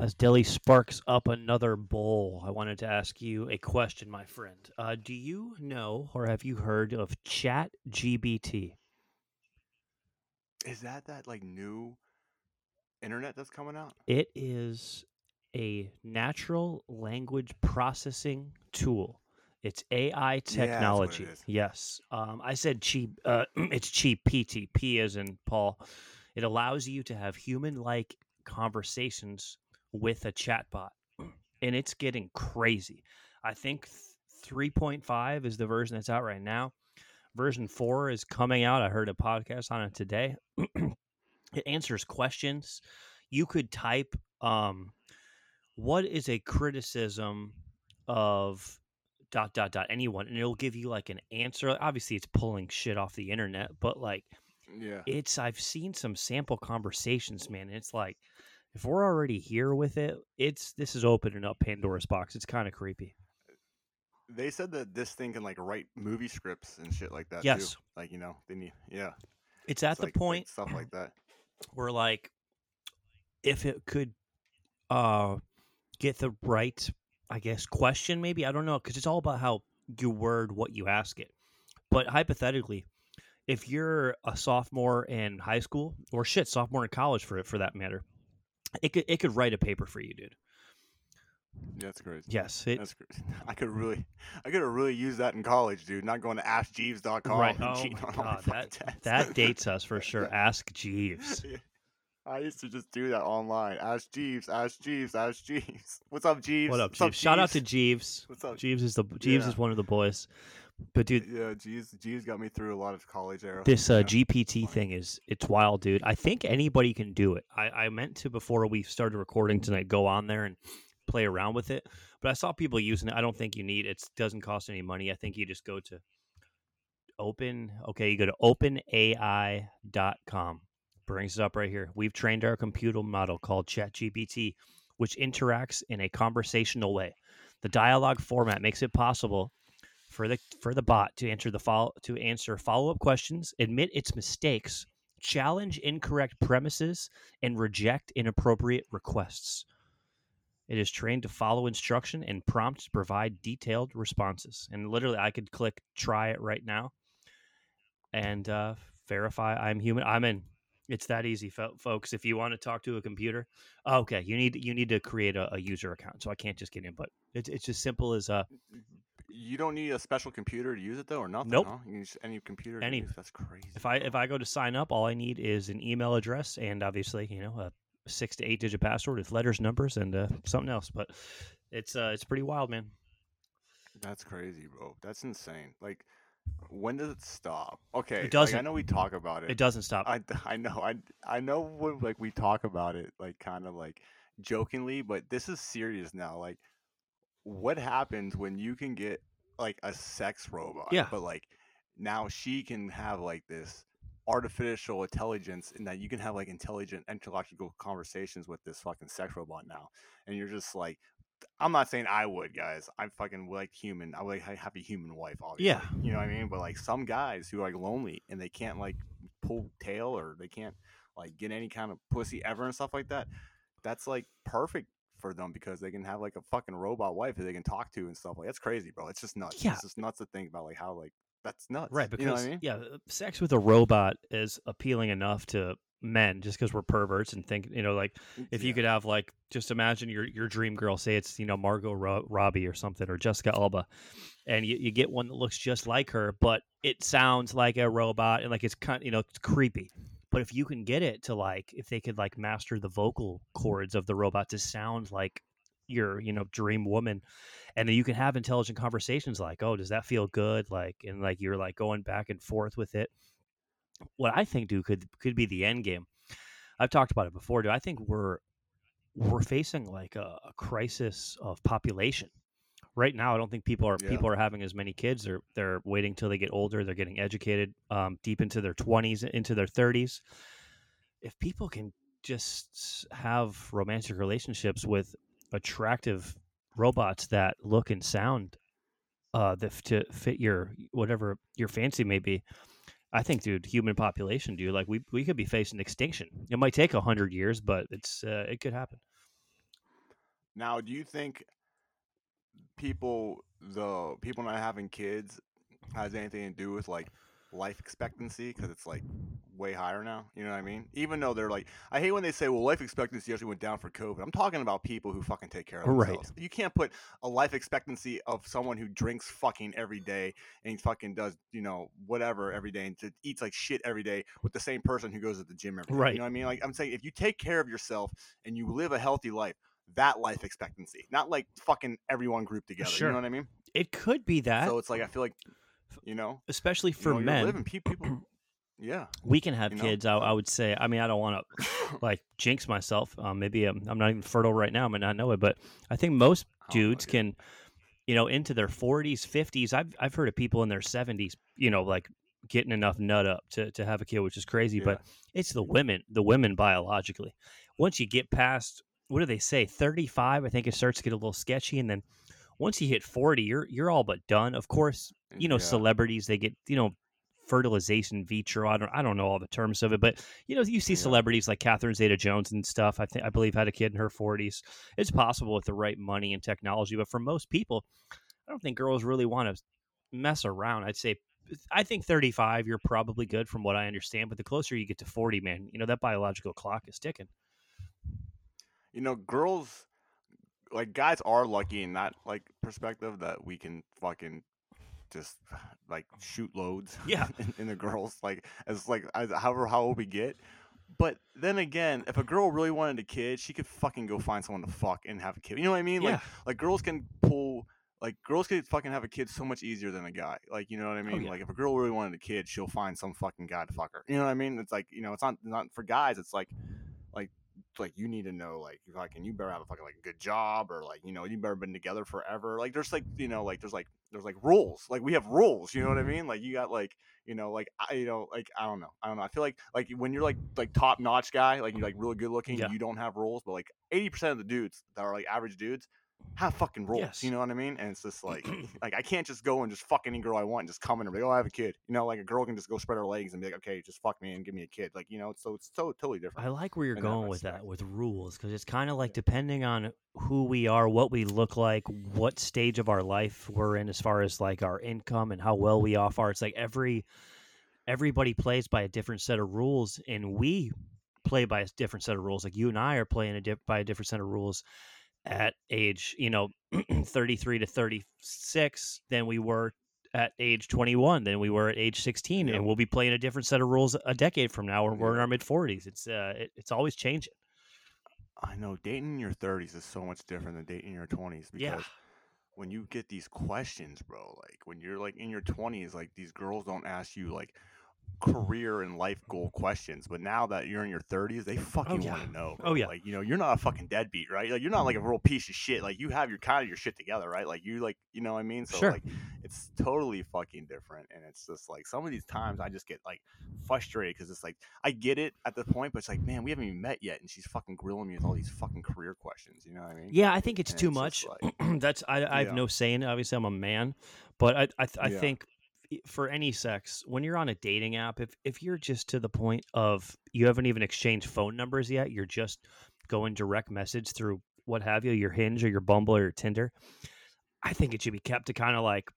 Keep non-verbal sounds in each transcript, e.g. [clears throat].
As Dilly sparks up another bowl, I wanted to ask you a question, my friend. Uh, do you know or have you heard of Chat GBT? Is that that like new internet that's coming out? It is a natural language processing tool. It's AI Yeah, it technology. Yes. Um, I said cheap. Uh, [clears throat] it's cheap. PT. P as in Paul. It allows you to have human-like conversations with a chatbot, and it's getting crazy. I think th- 3.5 is the version that's out right now. Version 4 is coming out. I heard a podcast on it today. [clears throat] it answers questions. You could type um, what is a criticism of dot dot dot anyone and it'll give you like an answer obviously it's pulling shit off the internet but like Yeah. it's i've seen some sample conversations man and it's like if we're already here with it it's this is opening up pandora's box it's kind of creepy They said that this thing can like write movie scripts and shit like that Yes. too. Like, you know, they need yeah. it's at it's the like- like point stuff like that. [clears throat] where like if it could uh get the right i guess question maybe i don't know because it's all about how you word what you ask it but hypothetically if you're a sophomore in high school or shit sophomore in college for it for that matter it could it could write a paper for you dude that's crazy. yes it, That's crazy. [laughs] I could really I could have really used that in college, dude. Not going to askjeeves.com right [laughs] oh my [laughs] on all my god that that dates us for sure ask jeeves I used to just do that online. Ask Jeeves, ask Jeeves, ask Jeeves. What's up, Jeeves? what up What's jeeves shout out to Jeeves? jeeves What's up? jeeves is the jeeves Yeah. is one of the boys but dude Yeah, Jeeves, Jeeves got me through a lot of college era. this uh, yeah. GPT thing is it's wild, dude. I think anybody can do it. I, I meant to before we started recording tonight go on there and play around with it, but I saw people using it. I don't think you need it. Doesn't cost any money. I think you just go to open. Okay, you go to openai.com. Brings it up right here. We've trained our computer model called ChatGPT, which interacts in a conversational way. The dialogue format makes it possible for the for the bot to answer the follow to answer follow up questions, admit its mistakes, challenge incorrect premises, and reject inappropriate requests. It is trained to follow instruction and prompt to provide detailed responses. And literally, I could click try it right now and uh, verify I'm human. I'm in. It's that easy, folks. If you want to talk to a computer, okay, you need you need to create a, a user account. So I can't just get in, but it's it's as simple as uh, You don't need a special computer to use it though, or nothing. Nope. Huh? You can use any computer. Any. use. That's crazy. If I bro. if I go to sign up, all I need is an email address and obviously you know a six to eight digit password with letters, numbers, and uh, something else. But it's uh it's pretty wild, man. That's crazy, bro. That's insane. Like, when does it stop? Okay, it doesn't. I know we talk about it. It doesn't stop. I, [laughs] I know I I know when like we talk about it like kind of like jokingly, but this is serious now. Like, what happens when you can get like a sex robot? Yeah. But like now she can have like this artificial intelligence and that you can have like intelligent intellectual conversations with this fucking sex robot now and you're just like i'm not saying i would guys I'm fucking like human i would like have a human wife obviously Yeah. you know what i mean but like some guys who are like lonely and they can't like pull tail or they can't like get any kind of pussy ever and stuff like that that's like perfect for them because they can have like a fucking robot wife that they can talk to and stuff like that's crazy bro it's just nuts Yeah. it's just nuts to think about like how like that's nuts right, you know because what I mean? yeah, uh, sex with a robot is appealing enough to men just because we're perverts and think you know like if you could have like just imagine your your dream girl say it's you know Margot Ro- Robbie or something or Jessica Alba and you, you get one that looks just like her but it sounds like a robot and like it's kind you know it's creepy but if you can get it to like if they could like master the vocal cords of the robot to sound like your you know dream woman and then you can have intelligent conversations like oh does that feel good? Like and like you're like going back and forth with it. What i think dude could could be the end game. I've talked about it before dude. I think we're we're facing like a, a crisis of population right now i don't think people are Yeah. people are having as many kids. They're they're waiting till they get older. They're getting educated um, deep into their 20s into their 30s if people can just have romantic relationships with attractive robots that look and sound uh that to fit your whatever your fancy may be i think dude human population dude like we we could be facing extinction. It might take a hundred years but it's uh, it could happen. Now, do you think people, the people not having kids, has anything to do with like life expectancy? Because it's like way higher now. You know what I mean? Even though they're like, I hate when they say, "Well, life expectancy actually went down for COVID." I'm talking about people who fucking take care of Right. themselves. You can't put a life expectancy of someone who drinks fucking every day and fucking does, you know, whatever every day and eats like shit every day with the same person who goes to the gym every day. Right. You know what I mean? Like I'm saying, if you take care of yourself and you live a healthy life. That life expectancy, not like fucking everyone grouped together. Sure. You know what I mean? It could be that, so it's like I feel like, you know, especially for you're men. living, pe- people, [clears throat] yeah. we can have you kids. I, I would say. I mean, I don't want to [coughs] like jinx myself. Um, maybe I'm, I'm not even fertile right now. I might not know it, but I think most don't dudes dude. can, you know, into their 40s, 50s. I've I've heard of people in their 70s, you know, like getting enough nut up to to have a kid, which is crazy. But it's the women, the women biologically. Once you get past, what do they say, 35? I think it starts to get a little sketchy, and then once you hit 40, you're you're all but done. Of course, mm, you know, Yeah. celebrities they get you know fertilization vitro. I don't I don't know all the terms of it, but you know, you see Yeah. celebrities like Catherine Zeta Jones and stuff. I think I believe had a kid in her 40s. It's possible with the right money and technology, but for most people, I don't think girls really want to mess around. I'd say I think 35 you're probably good from what I understand, but the closer you get to 40, man, you know that biological clock is ticking. You know, girls like guys are lucky in that like perspective that we can fucking just [sighs] like shoot loads [laughs] Yeah. in, in the girls like as like as however how old we get but then again if a girl really wanted a kid she could fucking go find someone to fuck and have a kid you know what i mean like yeah. like girls can pull like girls can fucking have a kid so much easier than a guy like you know what i oh, mean yeah. like if a girl really wanted a kid she'll find some fucking guy to fuck her you know what i mean it's like you know it's not not for guys it's like like you need to know like you fucking you better have a fucking like good job or like you know you better been together forever. Like there's like you know like there's like there's like rules. Like we have rules you know what i mean? Like you got like you know like i you know like i don't know. I don't know. I feel like like when you're like like top notch guy like you're like really good looking Yeah. you don't have rules but like 80% of the dudes that are like average dudes have fucking rules Yes. you know what i mean and it's just like [clears throat] like i can't just go and just fuck any girl i want and just come in and be like oh i have a kid you know like a girl can just go spread her legs and be like okay just fuck me and give me a kid like you know so it's so totally different I like where you're in that going with that, with rules, because it's kind of like depending on who we are, what we look like, what stage of our life we're in, as far as like our income and how well we off are. It's like every everybody plays by a different set of rules, and we play by a different set of rules. Like you and I are playing a diff- by a different set of rules at age, you know, [clears throat] 33 to 36 than we were at age 21 than we were at age 16 Yeah. and we'll be playing a different set of rules a decade from now when we're in our mid 40s it's uh it, it's always changing I know dating in your 30s is so much different than dating in your 20s because Yeah. when you get these questions, bro, like when you're like in your 20s, like these girls don't ask you like career and life goal questions, but now that you're in your 30s, they fucking oh, yeah. want to know. Oh, yeah. Like, you know, you're not a fucking deadbeat, right? Like you're not like a mm-hmm. real piece of shit. Like you have your kind of your shit together, right? Like you like, you know what I mean? So Sure. like it's totally fucking different and it's just like some of these times I just get like frustrated because it's like I get it at the point, but it's like, man, we haven't even met yet, and she's fucking grilling me with all these fucking career questions. You know what I mean? yeah i think it's And too it's much like- [clears throat] that's i, I have Yeah. no say in it obviously i'm a man but i i, I Yeah. think for any sex when you're on a dating app if if you're just to the point of you haven't even exchanged phone numbers yet you're just going direct message through what have you your hinge or your bumble or your tinder i think it should be kept to kind of like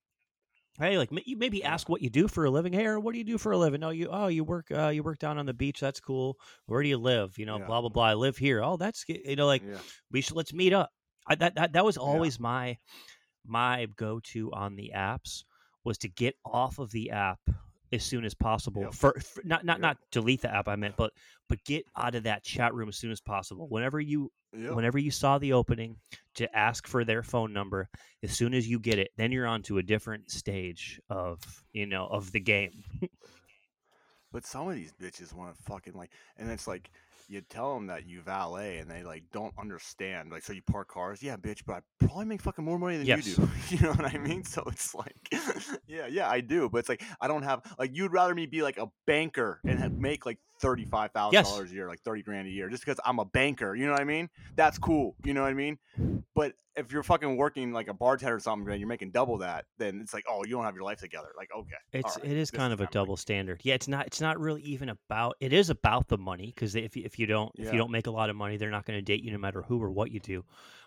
hey like you maybe ask what you do for a living. Hey or what do you do for a living? Oh you oh you work uh, you work down on the beach. That's cool. Where do you live? You know Yeah. blah blah blah. I live here. Oh that's you know like yeah. we should let's meet up. I, that that that was Yeah. always my my go to on the apps was to get off of the app as soon as possible. Yep. For, for not not Yep. not delete the app I meant, but but get out of that chat room as soon as possible. Whenever you Yep. whenever you saw the opening to ask for their phone number, as soon as you get it, then you're on to a different stage of you know of the game. [laughs] But some of these bitches want to fucking like, and it's like you tell them that you valet, and they like don't understand. Like, so you park cars, yeah, bitch, but I probably make fucking more money than Yes. you do. [laughs] you know what I mm-hmm. mean? So it's like, [laughs] yeah, yeah, I do, but it's like I don't have like you'd rather me be like a banker and have, make like thirty five thousand Yes. dollars a year, like thirty grand a year, just because I'm a banker. You know what I mean? That's cool. You know what I mean? But if you're fucking working like a bartender or something, and you're making double that, then it's like, oh, you don't have your life together. Like, okay, It's right, it is kind of a double like- standard. Yeah, it's not it's not really even about it is about the money because if you, if you don't if you don't make a lot of money, they're not going to date you no matter who or what you do.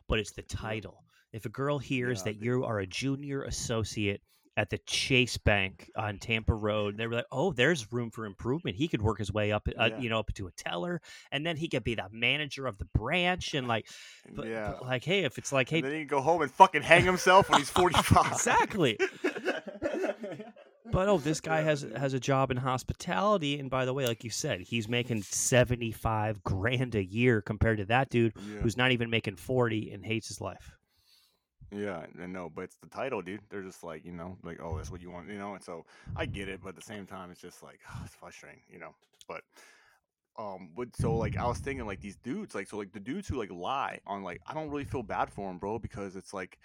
But it's the title. If a girl hears Yeah, that you are a junior associate at the Chase Bank on Tampa Road, they were like, "Oh, there's room for improvement. He could work his way up, uh, Yeah. you know, up to a teller, and then he could be the manager of the branch." And like, [sighs] but, yeah. but like, hey, if it's like, hey, and then he can go home and fucking hang himself when he's [laughs] 45. exactly. [laughs] [laughs] But oh, this [laughs] guy has has a job in hospitality, and by the way, like you said, he's making seventy five grand a year compared to that dude yeah. who's not even making forty and hates his life. Yeah, I know, but it's the title, dude. They're just like, you know, like, oh, that's what you want, you know. And so I get it, but at the same time, it's just like, it's frustrating, you know. But um, but so like, I was thinking like these dudes, like, so like the dudes who like lie on like, I don't really feel bad for them, bro, because it's like.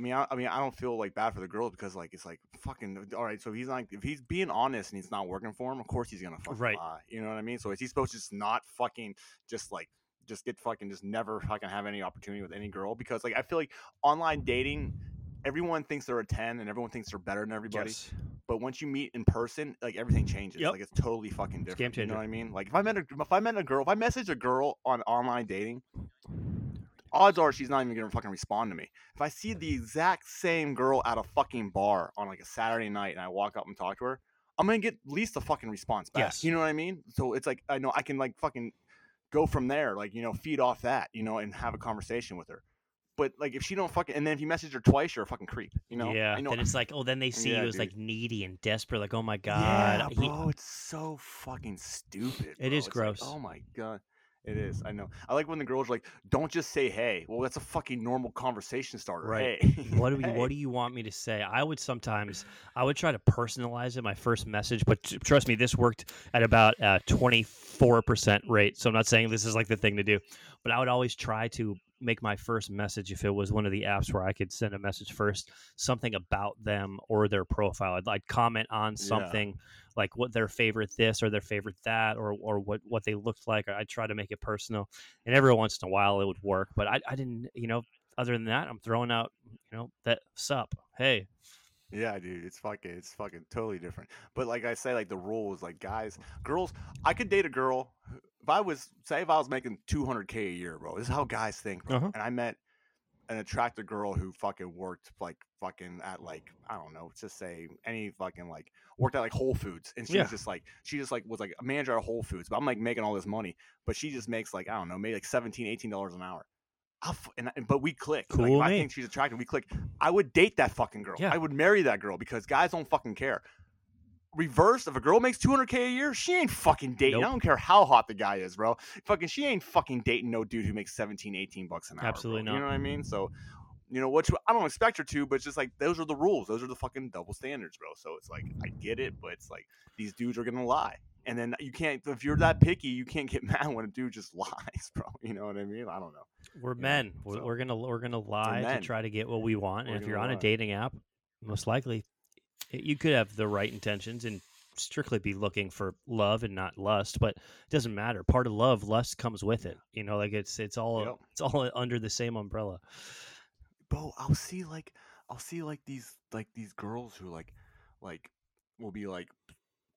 I mean, I, I mean, I don't feel like bad for the girls because, like, it's like fucking uh, all right. So he's like, if he's being honest and he's not working for him, of course he's gonna fucking Right. lie. You know what I mean? So is he supposed to just not fucking just like just get fucking just never fucking have any opportunity with any girl? Because like I feel like online dating, everyone thinks they're a ten and everyone thinks they're better than everybody. Yes. But once you meet in person, like everything changes. Yep. Like it's totally fucking different. game You know what I mean? Like if I met a if I met a girl, if I message a girl on online dating, odds are she's not even gonna fucking respond to me. If I see the mm-hmm. exact same girl at a fucking bar on like a Saturday night and I walk up and talk to her, I'm gonna get at least a fucking response back. Yes. You know what I mean? So it's like I know I can like fucking go from there, like you know, feed off that, you know, and have a conversation with her. But like if she don't fucking and then if you message her twice, you're a fucking creep. You know? yeah. I know. Then it's like, oh, then they see Yeah, you as dude. like needy and desperate, like, oh my yeah, god, he- bro, it's so fucking stupid. Bro. is It's like, gross. oh my god. It is. I know. I like when the girls are like, "Don't just say hey." Well, that's a fucking normal conversation starter. Right. Hey. what do [laughs] you Hey. what do you want me to say i would sometimes i would try to personalize it my first message but t- trust me this worked at about a 24% rate so i'm not saying this is like the thing to do but i would always try to make my first message if it was one of the apps where i could send a message first something about them or their profile i'd, I'd comment on Yeah. something like what their favorite this or their favorite that or, or what, what they looked like i'd try to make it personal and every once in a while it would work but i, I didn't you know other than that, I'm throwing out, you know, that sup. Hey, Yeah, dude, it's fucking, it's fucking totally different. But like I say, like the rules, like guys, girls, I could date a girl if I was, say, if I was making 200k a year, bro. This is how guys think, bro. Uh-huh. And I met an attractive girl who fucking worked like fucking at like I don't know, just say any fucking like worked at like Whole Foods, and she Yeah. was just like she just like was like a manager at Whole Foods, but I'm like making all this money, but she just makes like I don't know, maybe like 17 18 dollars an hour. F- and, I- but we click. Cool like, I think she's attractive, we click. I would date that fucking girl. Yeah. I would marry that girl because guys don't fucking care. Reverse, if a girl makes 200k a year, she ain't fucking dating. Nope. I don't care how hot the guy is, bro. Fucking, she ain't fucking dating no dude who makes 17, 18 bucks an hour. bro. Absolutely not. You know what I mean? So, you know, which I don't expect her to, but it's just like those are the rules. Those are the fucking double standards, bro. So it's like I get it, but it's like these dudes are gonna lie, and then you can't. If you're that picky, you can't get [laughs] mad when a dude just [laughs] lies, bro. You know what I mean? I don't know. we're Yeah, men. We're, so- we're gonna we're gonna lie to try to get what we want. We're And if you're on a dating app, most likely, you could have the right intentions and strictly be looking for love and not lust. But it doesn't matter. Part of love, lust comes with it. You know, like it's it's all Yep. it's all under the same umbrella. bro i'll see like i'll see like these like these girls who like like will be like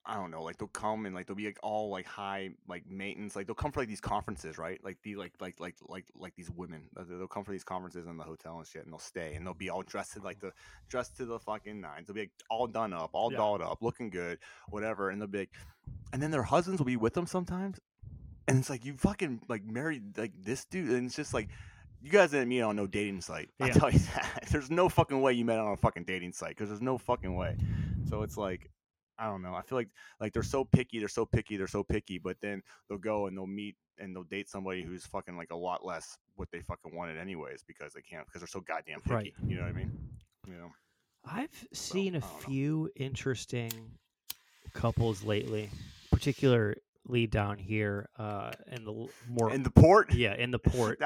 i don't know like they'll come and like they'll be like all like high like maintenance like they'll come for like these conferences right like the like like like like like these women they'll come for these conferences in the hotel and shit and they'll stay and they'll be all dressed to like uh-huh. the dressed to the fucking nines they'll be like all done up all Yeah. dolled up looking good whatever and they'll be like and then their husbands will be with them sometimes and it's like you fucking like married like this dude and it's just like you guys didn't meet on no dating site. I Yeah. tell you [laughs] that. There's no fucking way you met on a fucking dating site because there's no fucking way. So it's like, I don't know. I feel like like they're so picky, they're so picky, they're so picky, but then they'll go and they'll meet and they'll date somebody who's fucking like a lot less what they fucking wanted anyways because they can't because they're so goddamn picky. Right. You know what I mean? You know. I've seen a I don't know. few interesting couples lately, particularly down here uh, in the more In the port. yeah in the [laughs] port.